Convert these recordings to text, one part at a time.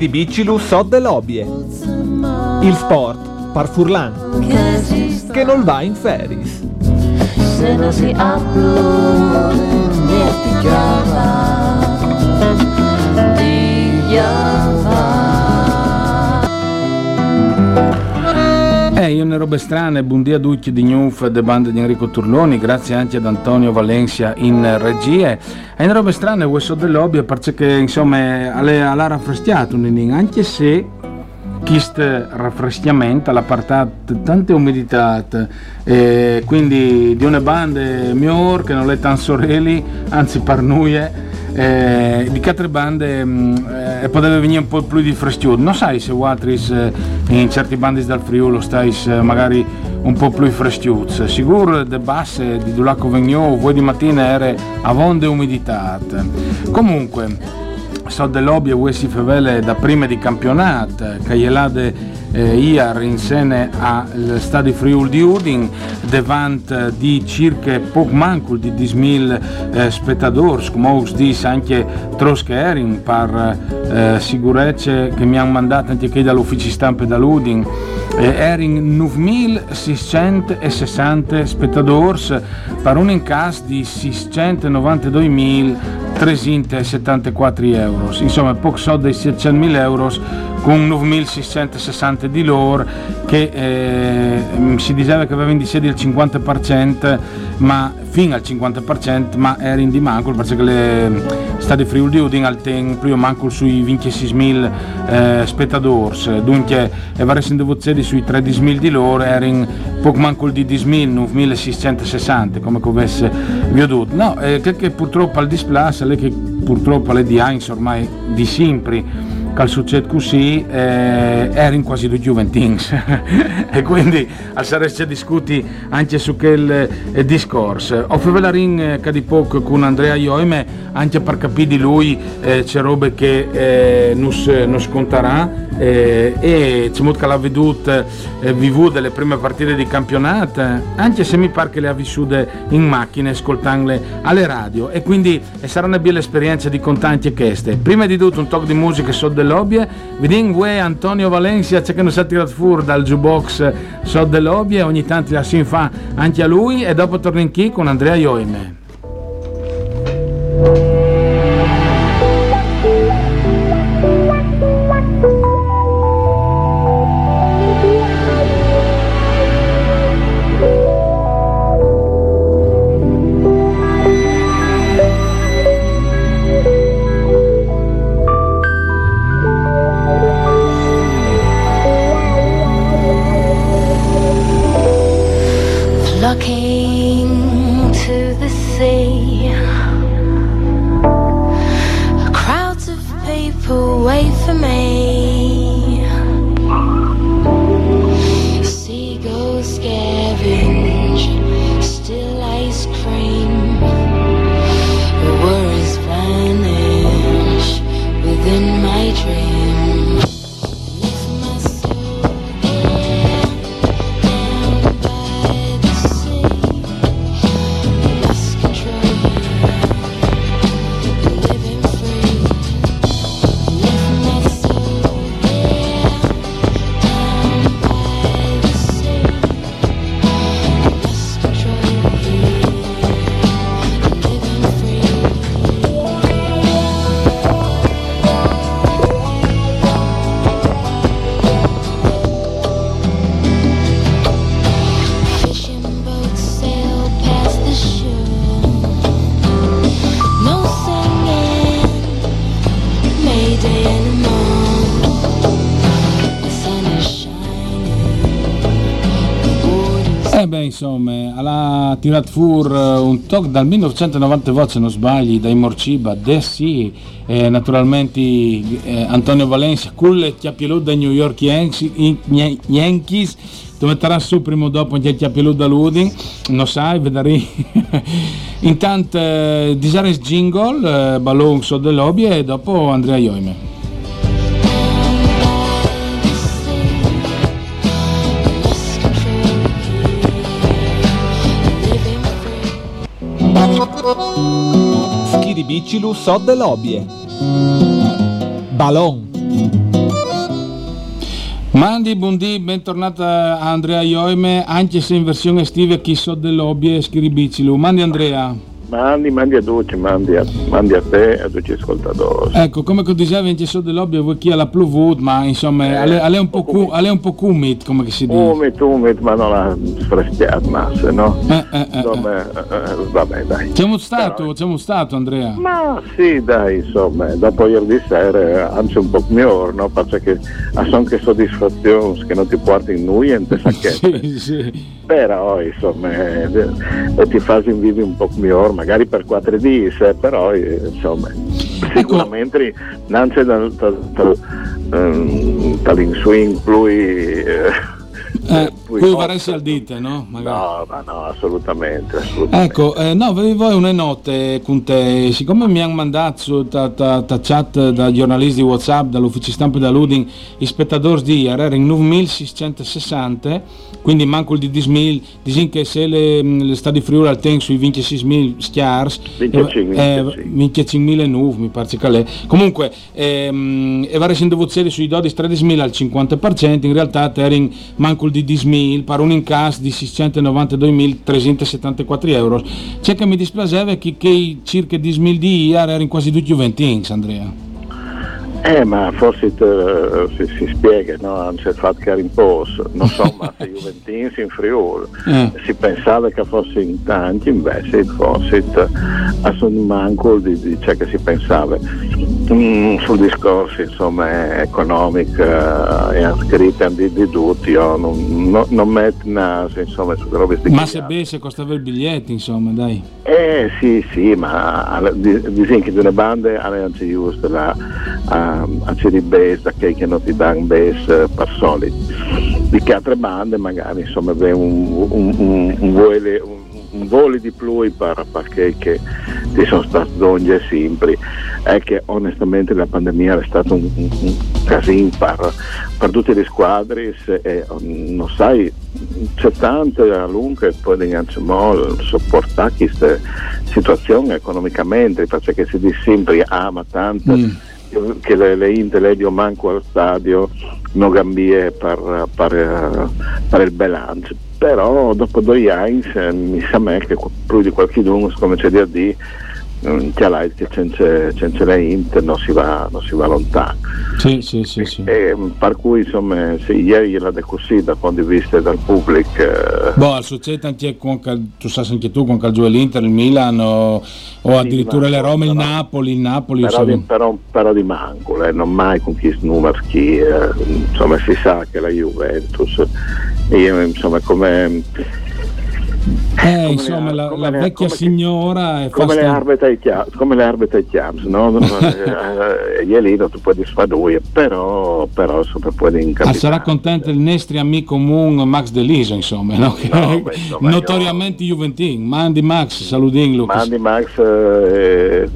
Schiribiccilu so dell'obie. Il sport, par furlan, che non va in feris. Se non si upload niente chiama robe strane, buongiorno a tutti di Newf de bande di Enrico Turloni, grazie anche ad Antonio Valencia in regie. E in robe strane, questo dell'hobby, perché insomma, alla raffrestiato, anche se questo raffreschiamento l'ha portato tante umidità, eh, quindi di una bande migliore che non è tan sorelli, anzi parnuie eh, di altre bande mh, eh, poteva venire un po' più di freschiuto non sai se Watris eh, in certi bandi dal Friuli stai eh, magari un po' più freschiuto sicuro de basse di Dulaco Vegnò voi di mattina era a vonde umidità. Comunque so dell'obby e Wessi Fevele da prima di campionato che glielade eh, IAR insieme al Stadio Friul di Udin davanti di circa poco manco di 10.000 eh, spettatori come dis anche Trosche Erin per eh, sicurezza che mi hanno mandato anche dall'ufficio stampa dall'Udin eh, Erin 9.660 spettatori per un incas di 692.374 euro insomma poco so dei 600.000 euro con 9.660 di loro che eh, si diceva che aveva indice del 50% ma fino al 50% ma era in di manco perché le stati Friuli di Udin al tempo prima manco sui 26.000 eh, spettatori dunque e varesse in devozione sui 13.000 di loro era in poco manco di 10.000 9.660 come avesse veduto no eh, che, che purtroppo al display lei che purtroppo le di Heinz ormai di sempre che succede così eh, erano quasi due Juventins. E quindi al sareste discuti anche su quel eh, discorso. Ho fatto la ring eh, di poco con Andrea Ioime anche per capire di lui eh, c'è robe che eh, non sconterà. Eh, e c'è molto che l'ha veduta eh, vivu delle prime partite di campionato anche se mi pare che le ha vissute in macchina ascoltandole alle radio. E quindi sarà una bella esperienza di contanti e queste prima di tutto un talk di musica sotto dell'obbie vediamo Antonio Valencia c'è che non si è tirato fuori dal jukebox sotto dell'obbie ogni tanto la si fa anche a lui e dopo torno in chi? Con Andrea Ioime ha tirato fuori un talk dal 1990 se non sbagli, dai Morciba, De sì, eh, naturalmente eh, Antonio Valencia, Culle Chiappielù dai New York Yankees, tu metterai su prima o dopo anche il Chiappielù da Ludin, non sai, vedrai. Intanto, eh, Disares Jingle, eh, Ballon so lobby e dopo Andrea Ioime. Schiribicilu sod lobie. Balon. Mandi, buondì, bentornata Andrea Ioime, anche se in versione estiva chi so dell'obby e schiribicilu. Mandi Andrea. Mandi, mandi a tutti, mandi a, mandi a te a gli ascoltatori. Ecco, come diceva in Cesso dell'Obbio, voi chi ha piovuto, ma insomma, eh, è un po' cu, un po' umid, come si dice. Umid, umid, ma non ha sfreschiato massa, no? Eh, eh, eh, insomma, eh, vabbè, dai. Siamo stato, Però, siamo stato, Andrea. Ma sì, dai, insomma, dopo ieri sera, anzi un po' migliore, no? Perché ha anche soddisfazione che non ti porti in niente, sacchette. sì, sì. Però, insomma, eh, ti fai in vivi un po' migliore, magari per 4 di sé, però eh, insomma ecco. sicuramente non c'è dal, dal, dal, um, dall'inswing lui eh, eh, poi varesse al dite, no? Magari. No, no, assolutamente, assolutamente. Ecco, eh, no, avevo una notte con te, siccome mi hanno mandato da chat da giornalisti Whatsapp, dall'ufficio stampa da Luding, i spettatori di ieri erano in 9660, quindi manco il di 10.000, dicono che se le, le stadi Friuli al tempo sui 26.000 schiars, 25.000 nuovi, mi pare che lei. Comunque, ehm, e varesse in devozione sui 12-13.000 al 50%, in realtà erano manco il di 10.000 per un incasso di 692.374 euro. C'è che mi dispiaceva che, che circa 10.000 di ieri erano quasi tutti Juventins, Andrea. Eh, ma forse te, si, si, spiega, no? non c'è fatto che rimposo, non so, ma se Juventins in Friuli eh. si pensava che fosse in tanti, invece forse a son manco di, di ciò che si pensava. Mm, sul discorso insomma, economico eh, e scritta di, di tutti, io non, non, non metto naso insomma su robe Ma se bene costava il biglietto, insomma, dai. Eh sì, sì, ma dicono che delle bande hanno anche giusto la, a Ciri Base, da che non ti danno base per solito. Di che altre bande magari insomma un, un, un, un, vuole, un un volo di più per, perché che ci sono stati donge sempre è che onestamente la pandemia è stato un, un, casino per, per, tutte le squadre e non sai c'è tante a lungo che poi dobbiamo sopportare questa situazione economicamente perché si dice sempre ama tanto mm. Che le, le Intel manco al stadio non cambie per, per, per il bilancio però dopo due anni eh, mi sa me che più di qualche dunque come c'è da dire c'è la che senza le int non si va, non si va lontano. Sì, sì, sì, sì. E, per cui insomma se ieri la così dal punto di vista del pubblico eh... boh succede anche con tu sai anche tu con Calcio l'Inter il Milan o, o addirittura le Rome il Napoli il Napoli però, di, però, però di manco eh, non mai con chi numeri chi eh, insomma si sa che la Juventus io insomma come eh, insomma, la, la vecchia signora è come, le arbete come le arbete chiams, no? eh, lì non tu puoi disfare però, però insomma, puoi incapitare. Ah, sarà contento il nostro amico comune Max Deliso, insomma, no? no beh, insomma, notoriamente io... Juventin. Mandi Max, saludin Lucas. Mandi Max, eh,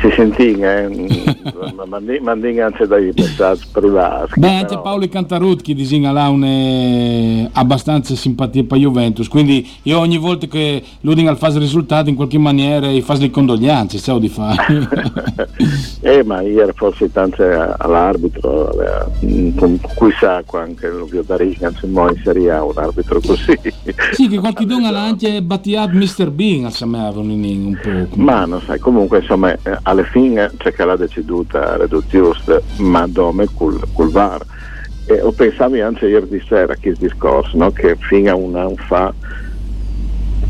si sentin, eh? mandi, mandi anche dai messaggi privati. Beh, anche Paolo Cantarutchi disegna là un, abbastanza simpatia per Juventus, quindi io ogni volta che l'Udingal fa il risultato in qualche maniera gli fa le condoglianze, ciao di fare. eh, ma ieri forse tanto all'arbitro, eh, con cui sa anche lo Biodaric, anzi mo in Serie A un arbitro così. Sì, che qualche don anche battiato Mr. Bean, a me un po'. Ma non sai, comunque insomma, eh, alla fine c'è che l'ha deciduta Reduzziust, ma dove col, col VAR. E ho pensato anche ieri di sera a questo discorso, no? che fino a un anno fa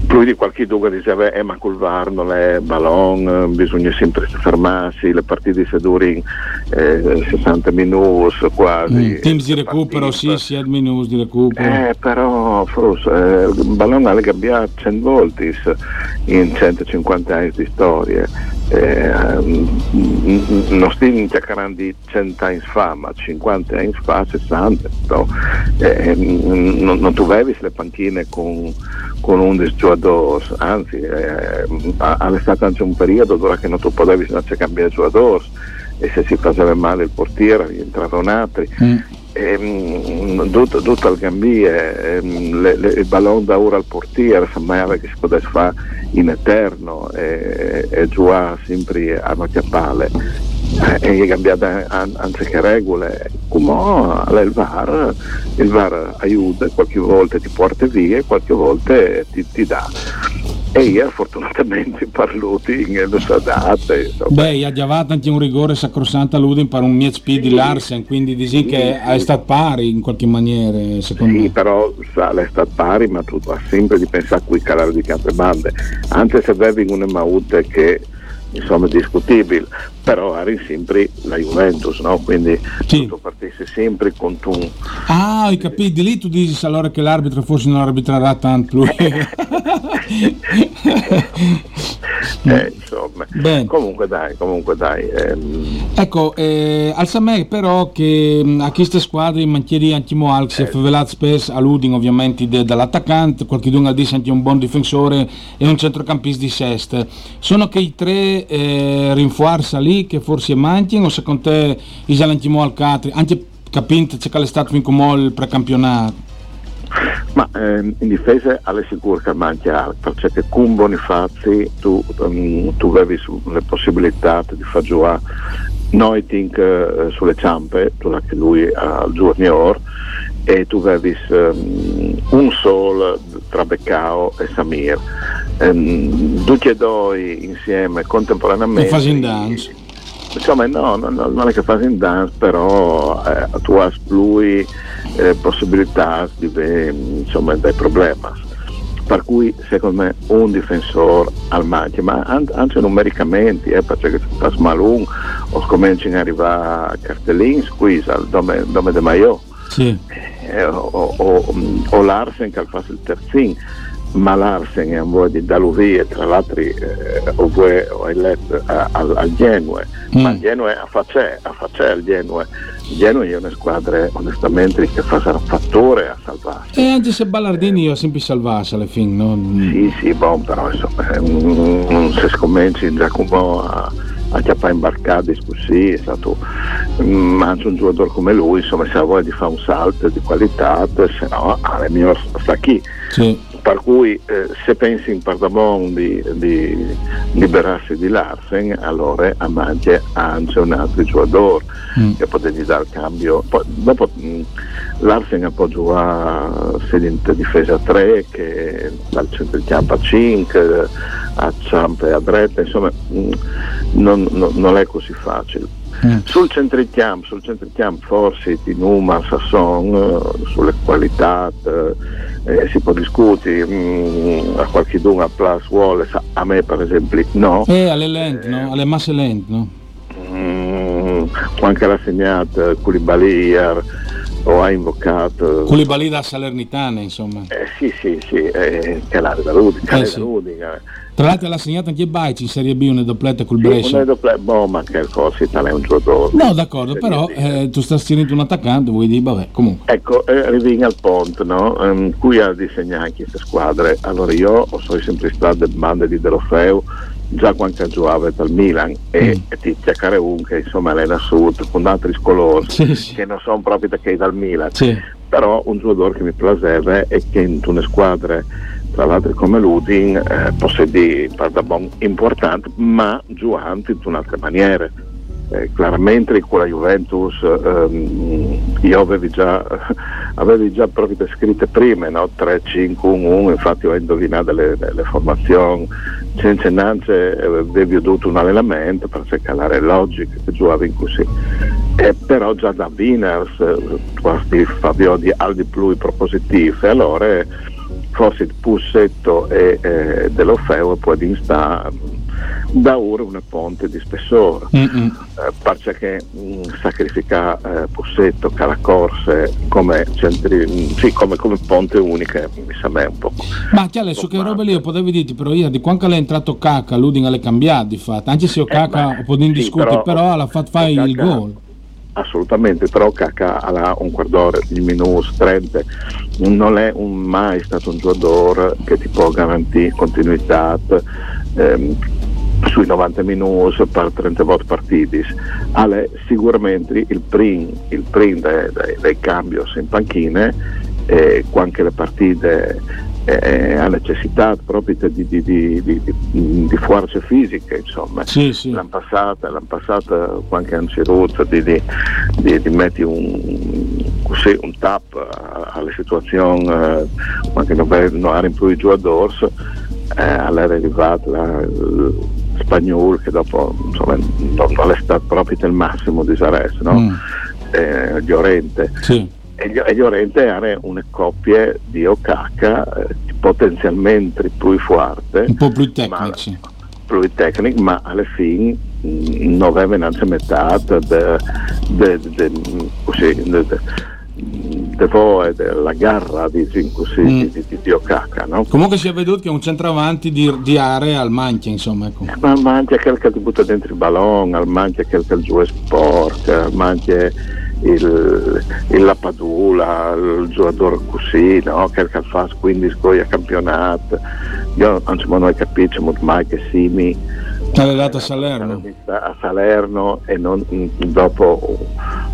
più di qualche duca diceva eh, ma col VAR non è ballon bisogna sempre fermarsi le partite si durano eh, 60 minuti quasi. Mm, teams di recupero sì, sia minuti di recupero. Eh, però forse eh, il ballon ha cambiato 100 volte in 150 anni di storia eh, non stiamo cercando di 100 anni fa ma 50 anni fa 60 no? eh, non, non tu avevi le panchine con, con 11 giocatori anzi eh, è stato anche un periodo dove non tu potevi cambiare giocatori e se si faceva male il portiere rientrava un altro mm. Ehm, tutto, tutto al gambie ehm, il ballone da ora al portiere sembrava che si potesse fare in eterno e, e giocare sempre a macchiapale. E è cambiata anziché regole. Come il VAR il VAR aiuta qualche volta ti porta via qualche volta ti, ti dà e io fortunatamente parluti in questa data beh ha già anche un rigore sacrosanto all'Udin per un miet speed di Larsen quindi dici sì, che sì. è stato pari in qualche maniera secondo sì me. però sa, è stato pari ma tu hai sempre di pensare a quei calare di altre bande anche se avevi una maute che insomma discutibile, però eri sempre la Juventus, no? quindi sì. tu partissi sempre con tu. Ah, hai capito, lì tu dici allora che l'arbitro forse non arbitrerà tanto lui. eh, insomma. Bene. Comunque dai, comunque dai. Ehm... Ecco, eh, al Samè però che mm, a queste squadre in mantieri antimo Alxi, eh. Fevelat spesso alluding ovviamente de, dall'attaccante, qualche dunga dice anche un buon difensore e un centrocampista di sest. Sono che i tre eh, rinforza lì che forse mancano o secondo te i l'antimo al catri, anche capente c'è che è stato vinco il precampionato? Ma ehm, in difesa alle sicure che manca perché con Bonifazzi tu, um, tu avevi le possibilità di far giocare noi think uh, sulle ciampe, che lui al junior e tu avevi um, un sol tra Beccao e Samir um, tutti e due insieme contemporaneamente fasi in dance insomma no, no, no, non è che fasi in dance però eh, tu hai lui eh, possibilità di insomma, dei problemi. Per cui secondo me un difensore al manche, ma anche numericamente, eh, perché se fa malun o cominciano ad arrivare a cartellini, squeeze al nome, nome de Maio, sì. eh, o, o, o, Larsen che fa il terzino ma Larsen è un po' di Daluvie, tra l'altro eh, ho letto al, al Genue, mm. ma Genue a facè, a facè il Genue. Genue è una squadra onestamente che fa un fattore a salvarsi. E anche se Ballardini io ho sempre salvato alla fine, no? Sì, sì, bon, però insomma, um, se scommenci Giacomo a a chiappare imbarcati così è stato um, anche un giocatore come lui insomma se ha voglia di fare un salto di qualità se no alle mie sta qui sì per cui eh, se pensi in Pardamon di, di, liberarsi di Larsen allora a Manche anche un altro giocatore mm. che potrebbe dare il cambio Poi, dopo mm, Larsen può giocare sedente difesa 3 che dal centro di campo a 5 a zampe a dretta insomma mh, mm, non, non, non è così facile Mm. Sul centricamp, sul centricamp forse di Numa, Sasson, uh, sulle qualità uh, eh, si può discutere, mm, a qualche dunque a Plus Wallace, a me per esempio no. Eh, alle lente, eh, no? alle masse lente, no? Mm, anche l'ha segnato Koulibaly o ha invocato Koulibaly da Salernitana insomma eh, sì sì sì eh, Calare da Rudica, eh, sì. Tra l'altro l'ha segnato anche Baici in Serie B una doppeletta col Brescia. Sì, una doppeletta, boh, ma che cosa, è un giocatore. No, d'accordo, però eh, tu stai stirando un attaccante, vuoi dire, vabbè, comunque. Ecco, eh, al ponte, no? Um, qui a disegnare queste squadre. Allora io ho sempre stato bande di Delofeu, già quando giocava dal Milan e, mm. e ti cercare un che insomma è sud con altri colori sì, sì. che non sono proprio da che dal Milan sì. però un giocatore che mi piaceva e che in una squadra tra l'altro come Ludin eh, possedi bon importante ma giocante in un'altra maniera eh, chiaramente con la Juventus ehm, io avevi già, avevi già proprio descritte prima no? 3, 5, 1, 1 infatti ho indovinato le, le, formazioni senza neanche eh, avevi avuto un allenamento per cercare logica che giocavi così eh, però già da Winners eh, questi Fabio di al di più propositivi allora forse il Pussetto e eh, dell'Orfeo può instare da ora una ponte di spessore. Eh, perché mh, sacrifica eh, Pussetto, Calacorse come, centri, mh, sì, come, come, ponte unica mi sa me un po' ma chiaro su che robe lì potevi dirti però io di quando è entrato Caca l'Udin alle cambiate di fatto anche se io Caca eh, potevo sì, discutere però, però alla fatto fai il gol. Assolutamente, però Caca ha un guardore di minus 30, non è un, mai stato un giocatore che ti può garantire continuità ehm, sui 90 minuti per 30 volte partiti. Ha sicuramente il primo il prim dei, dei, dei cambi in panchine e anche le partite eh, ha necessità proprio di, di, di, di, forze fisiche, insomma. Sì, sì. L'hanno passata, l'hanno passata qualche anziruzza di, di, di, di mettere un, così, un tap alle situazioni, eh, quando non erano più i giocatori, eh, all'era arrivato la, spagnolo che dopo insomma, non, non, è stato proprio il massimo di Zares, no? Mm. Eh, Llorente. Sì e Llorente era una coppia di Okaka eh, potenzialmente più forte un po' più tecnici ma, più tecnici ma alla fine mm, non aveva neanche metà della garra di, così, mm. di, di, di Okaka no? comunque si è veduto che è un centravanti di, di area al Manchia insomma ecco. Eh, ma al Manchia quel che ti butta dentro il ballone al Manchia quel che giù è sporca al Manchia il, il Lapadula, il giocatore così, no? che fa 15 gol a campionato. Io non ci mai capisco mai che Simi è arrivato a Salerno. a Salerno e non dopo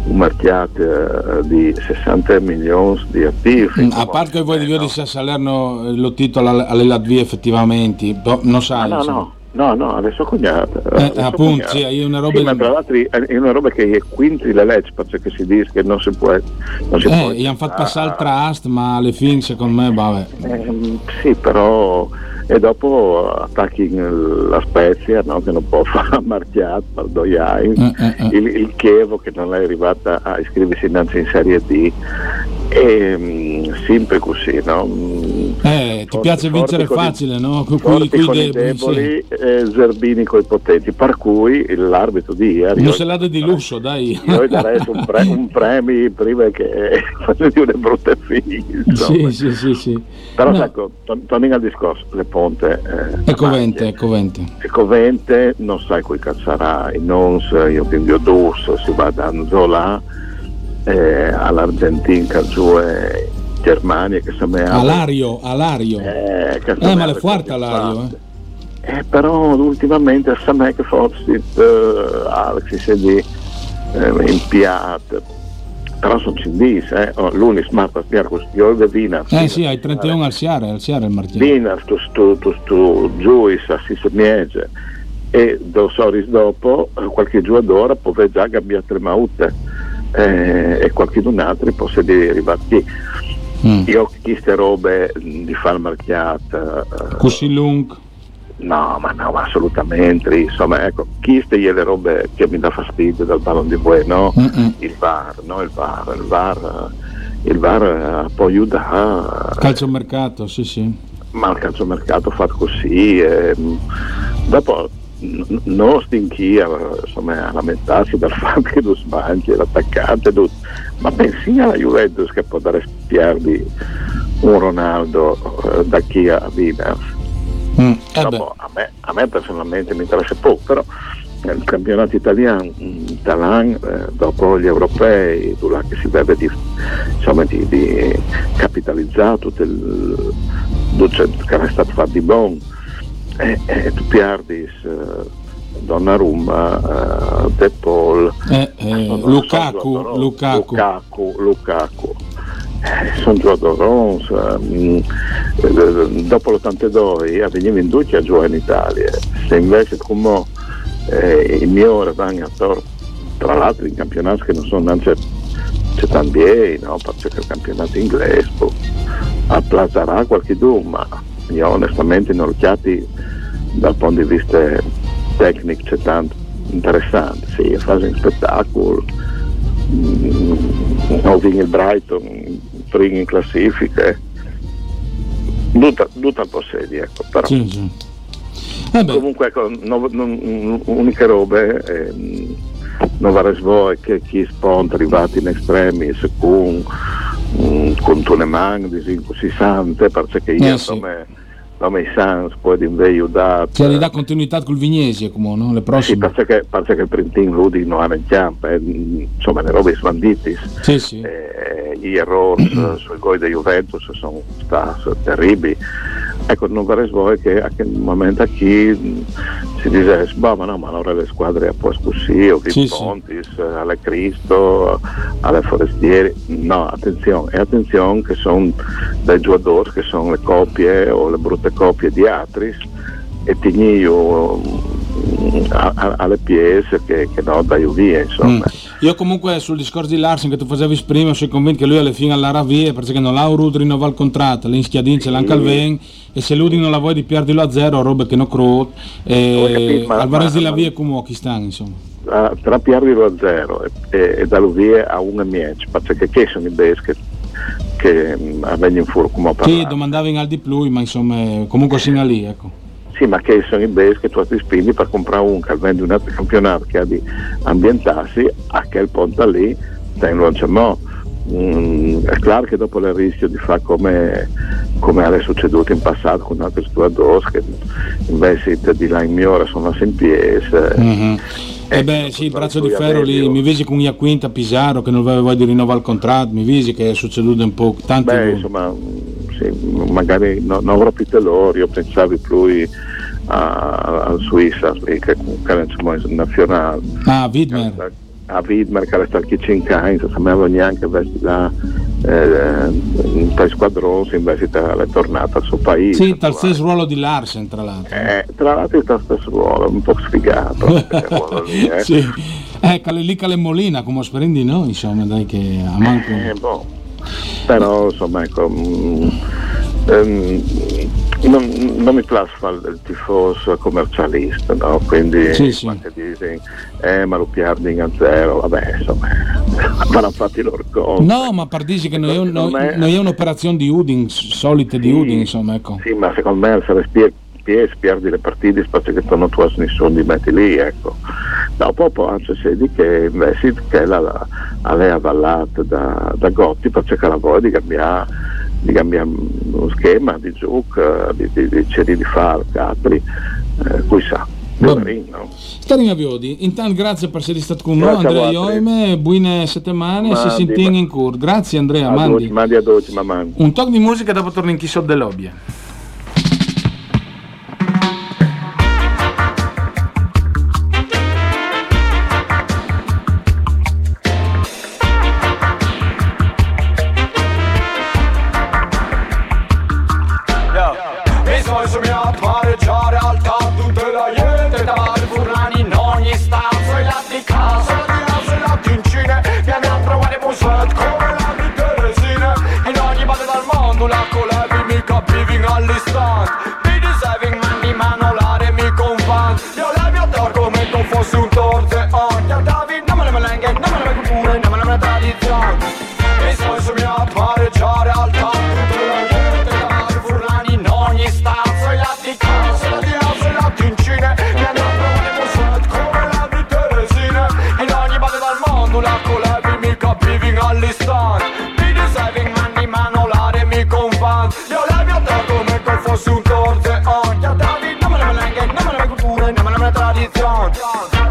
un mercato eh, di 60 milioni di attivi. Mm, a parte che voi no? di Salerno lo titola alle Latvie effettivamente, non sai. No, no, no. No, no, adesso cognato. Eh, appunto, sì, è una roba. Sì, ma tra l'altro è una roba che è quinti le leggi, perché si dice che non si può. Non si eh, può gli hanno fatto passare il trust, ma alle fine, secondo me, vabbè. Eh, sì, però. E dopo attacchi la Spezia, no, che non può fare marchiato, Pardoiai, eh, eh, eh, il, il Chievo che non è arrivata a iscriversi innanzi in Serie D. E, mm, sempre così, no? Eh, ti piace vincere facile, no? Con, qui con deboli, i deboli sì. e Zerbini con i potenti, per cui l'arbitro di ieri... Non se l'ha di lusso, dai. Io darei un, pre- un premio prima che facessi una brutta figlia. Sì, sì, sì, sì. Però no. ecco, torniamo al discorso, le ponte... Eh, è covente, è covente. È covente, non sai qui sarà, non io quindi dus, si va da Anzola eh, all'Argentina, giù e Germania che se me Alario, Alario. Eh, eh ma le forte Alario, eh. eh. però ultimamente me che forse uh, Alex si è eh, in piat però sono cindis, eh. oh, l'unis smart a spiare io e Vina. Eh sì, hai 31 al Siare, al Siare il martino. Vina, tu, tu, tu, tu Giuis, si miege e due ore dopo qualche giocatore può già cambiare le maute eh, e qualche altro può essere arrivato qui. Mm. Io ho queste robe di far marchiata. Così lungo? No, ma no, assolutamente. Insomma, ecco, queste le robe che mi dà fastidio dal pallone di buoi, no? Il VAR, no? Il VAR, il VAR, il VAR può aiutare. Calciomercato, sì, sì. Ma il calciomercato fatto così. E, dopo non stinchia insomma, a lamentarsi del fatto che lo sbagli l'attaccante ma pensi alla Juventus che può dare spiardi un Ronaldo eh, da chi a Vivers mm, eh a, me, a, me, personalmente mi interessa poco però nel campionato italiano Talan eh, dopo gli europei là che si deve di, insomma, di, di capitalizzare tutto il che è stato fatto di buono e, e tu piardis uh, Donnarumma, uh, De Paul, eh, eh, Lukaku, so, Lukaku, Lukaku, Lukaku. Eh, sono giocatori um, dopo l'82 avevano venduti a giocare in Italia se invece come eh, i miei vanno a tor- tra l'altro in campionati che non sono neanche c'è tanti no? perché il campionato inglese boh, applazzerà qualche duo ma io onestamente non ho chiati dal punto di vista tecnico c'è tanto interessante, sì, fase un spettacolo, mm, ho vinto il Brighton, primo in classifica, Tutta, tutta al possedi, ecco, però. Sì, sì. Eh Comunque, ecco, no, no, uniche robe, eh, non voi che chi sponta arrivati in estremis con, um, con Tuneman, si sente, perché io Eh, sì. Come, come Sans poi di aiutare. Che ridà continuità col Vignesi, come no? Le Sì, prossime. perché, perché il printing Ludi non ha in campo, eh, insomma le robe sbanditi. Sì, sì. Eh, gli errori eh, sui gol di Juventus sono stati terribili. Ecco, non vorrei voi che a quel momento qui mh, si dice, ma no, ma allora le squadre a posto così, o Sì, sì. Pontis, eh, alle Cristo, alle Forestieri. No, attenzione, e attenzione che sono dei giocatori che sono le coppie o le brutte coppie di altri e tigni io mh, a- a- alle pièce che, che no, dai via, insomma. Mm. Io comunque sul discorso di Larsen che tu facevi prima sono convinto che lui alla fine alla via perché non l'ha voluto rinnovare il contratto, l'inschiadin ce l'ha anche al ven e se lui non la vuoi di perderlo a zero robe che non crot Ho e capito, ma- al Varese ma- la ma- via come chi stanno insomma. a- tra Pierrilo a zero e, e, e da Luvie a 1,10 perché che sono i base che, che mh, avvengono in furo come ho Sì, parlato domandavi in al di più ma insomma eh, comunque sino a lì ecco. Sì ma che sono i base che tu ti spindi per comprare un che vende un altro campionato che ha di ambientarsi a quel punto lì stai non c'è mo. Mm, è chiaro che dopo il rischio di fare come, come è succeduto in passato con altri giocatori che invece di là in migliore sono in piedi Mhm. E Ecco, beh sì, il braccio di ferro lì, mi visi con Iaquinta Pisaro che non aveva voglia di rinnovare il contratto, mi visi che è succeduto un po' tanti Beh, insomma, sì, magari no- non avrò più loro, io pensavo più a- lì, che comunque insomma, è nazionale, Ah, Widmer. a Widmer che resta al Kitchen Kind, non sapevo neanche vesti là eh, in per squadroni, invece è tornata al suo paese. Sì, tal stesso ruolo di Larsen tra l'altro. Eh, tra l'altro è lo stesso ruolo, un po' sfigato. ruolo lì, eh. sì. Eh, lì Cale Molina, come sperendi noi, insomma, dai che a manco. Eh, boh. Però insomma ecco ehm, non, non mi fare il tifoso commercialista, no? Quindi Sì, sì. quando dici eh ma lo perdi a zero, vabbè insomma vanno fatti loro conti. No, ma pardisi che noi, noi, Secondo me- noi è un'operazione di Uding, solite di Sì, Uding, insomma, ecco. Sì, ma secondo me se le spie- pies perdi le partite perché tu non trovi nessuno di metti lì, ecco. Dopo può anche se di che invece che la, la, aveva avallata da, da Gotti perché la voglia di cambiare, di cambiare uno schema di gioco, di, di, di, di, di fare altri, eh, cui sa. Vabbè. Poverino. Starina Viodi, intanto grazie per essere stato con noi, a Andrea. Ioime, buone settimane, si Mandi, sentin ma- in cur. Grazie Andrea, A mandi. dolci, mandi a dolci, ma mandi. Un talk di musica e dopo torni in chi so dell'obbia. Ne me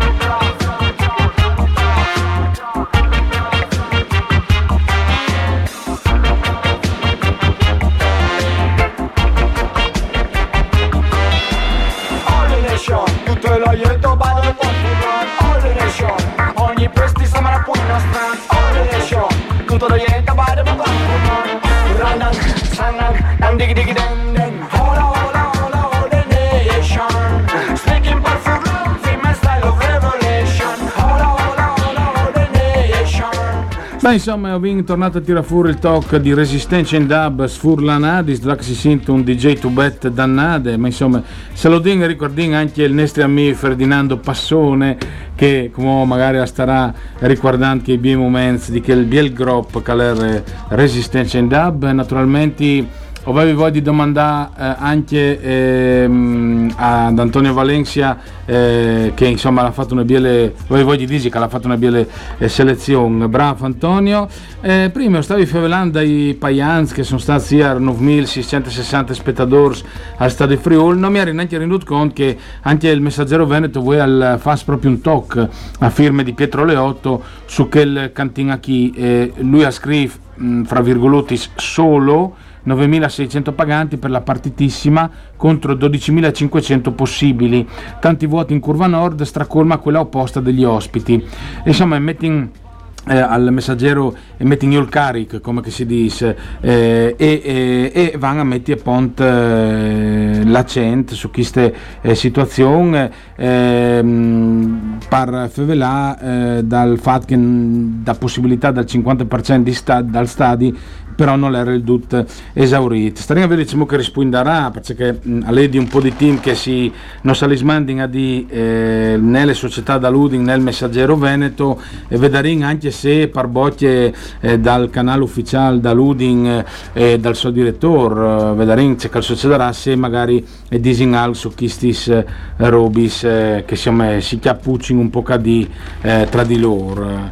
insomma, ho tornato a tirare fuori il talk di Resistenza in Dub Sfurlanadis, da che si sente un DJ tubet dannade, ma insomma, se lo dico ricordiamo anche il nostro amico Ferdinando Passone, che come magari starà ricordando i bei momenti di quel bel gruppo che è Resistenza in Dub, naturalmente avevi voglia di domandare eh, anche ehm, ad Antonio Valencia eh, che insomma ha fatto una biele, avevi voglia di dire che ha fatto una biele eh, selezione, bravo Antonio. Eh, prima stavi favelando i Paians che sono stati a 9660 spettatori al stadio Friul, non mi ero neanche renduto conto che anche il messaggero Veneto vuole al, fa proprio un talk a firme di Pietro Leotto su quel cantina qui, eh, lui ha scritto fra virgolotis solo 9.600 paganti per la partitissima contro 12.500 possibili. Tanti vuoti in curva nord stracolma quella opposta degli ospiti. Insomma, metti eh, al messaggero metti il caric come si dice eh, e, e, e, vanno a mettere appunto eh, l'accento su queste eh, situazioni ehm, per favelare eh, dal fatto che da possibilità del 50% di sta, dal stadi però non era il DUT esaurito. Staremo a vedere diciamo, che risponderà, perché a lei di un po' di team che si non sa a di eh, nelle società da Luding, nel messaggero Veneto, e vedremo anche se parbocchie eh, dal canale ufficiale da Luding e eh, dal suo direttore, eh, vedremo se succederà se magari è disinal su questi eh, robis eh, che siamo, si chiappuccino un po' di, tra di loro.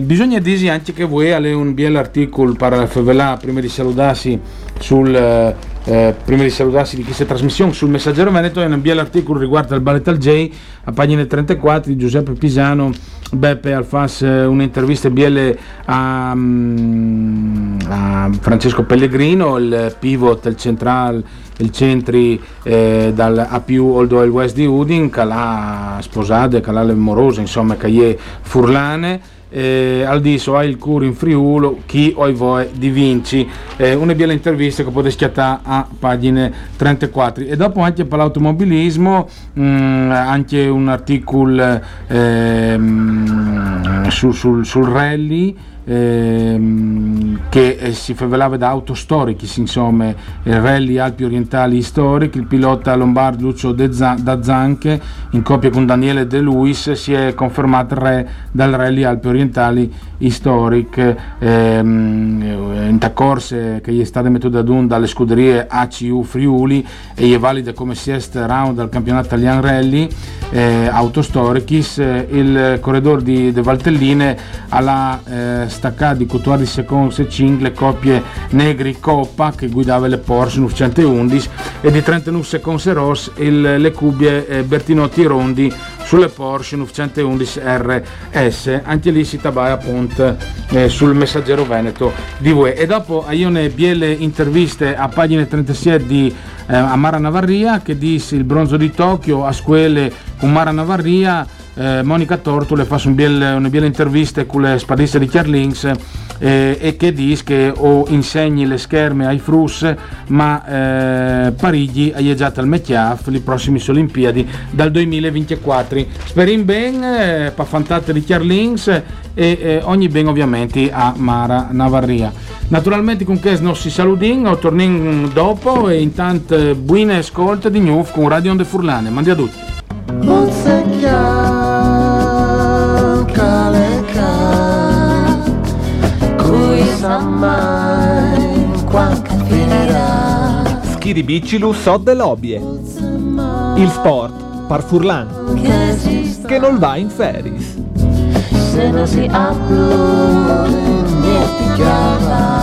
bisogna dire anche che voi avete un bel articolo per Fevelà prima di salutarsi sul eh, prima di salutarsi di questa trasmissione sul Messaggero Veneto è un bel articolo riguardo al Ballet al J a pagina 34 di Giuseppe Pisano Beppe Alfas eh, un'intervista biele a, mm, a, Francesco Pellegrino il pivot il central il centri eh, dal A più Old Oil West di Udin che l'ha sposato che l'ha morosa insomma è furlane eh, al diso hai il curo in Friulo chi oi voi di Vinci. Eh, una bella intervista che potete schiattare a pagine 34 e dopo anche per l'automobilismo mh, mm, anche un articolo eh, su, sul, sul rally ehm, che eh, si favelava da autostorici, insomma, il rally Alpi Orientali storici, il pilota lombardo Lucio da Zanche in coppia con Daniele De Luis si è confermato re dal rally Alpi Orientali storic ehm, in corse che gli è stata ad un dalle scuderie ACU Friuli e gli è valida come siest round al campionato italiano rally eh, autostorichis eh, il corridore di De Valtelline alla eh, staccata di Couture secondi e cinque coppie negri Coppa che guidava le Porsche 911 e di 39 secondi Ross il, le cubie eh, Bertinotti Rondi sulle Porsche 911 RS anche lì si tabai appunto eh, sul messaggero Veneto di voi e. Dopo io ne biele interviste a pagine 36 di eh, Amara Navarria che disse il bronzo di Tokyo a scuole con Mara Navarria eh, Monica Tortole fa un biel, una bella intervista con le spadiste di Chiarlings eh, e che dice che o insegni le scherme ai frus ma eh, Parigi ha già al Mettiaf le prossime Olimpiadi dal 2024 speriamo bene eh, per fantate di Chiarlings e eh, ogni ben ovviamente a Mara Navarria. Naturalmente con che non si saludin torniamo dopo e intanto buone ascolte di Newf con Radio Onde Furlane. Mandi a tutti. Mai finirà. Schiribiccilu so dell'obie. Il sport par furlan. Che non va in feris. Se non si apre niente già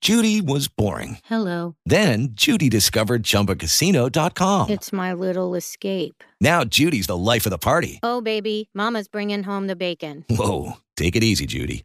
Judy was boring. Hello. Then Judy discovered ChumbaCasino.com. It's my little escape. Now Judy's the life of the party. Oh, baby, Mama's bringing home the bacon. Whoa, take it easy, Judy.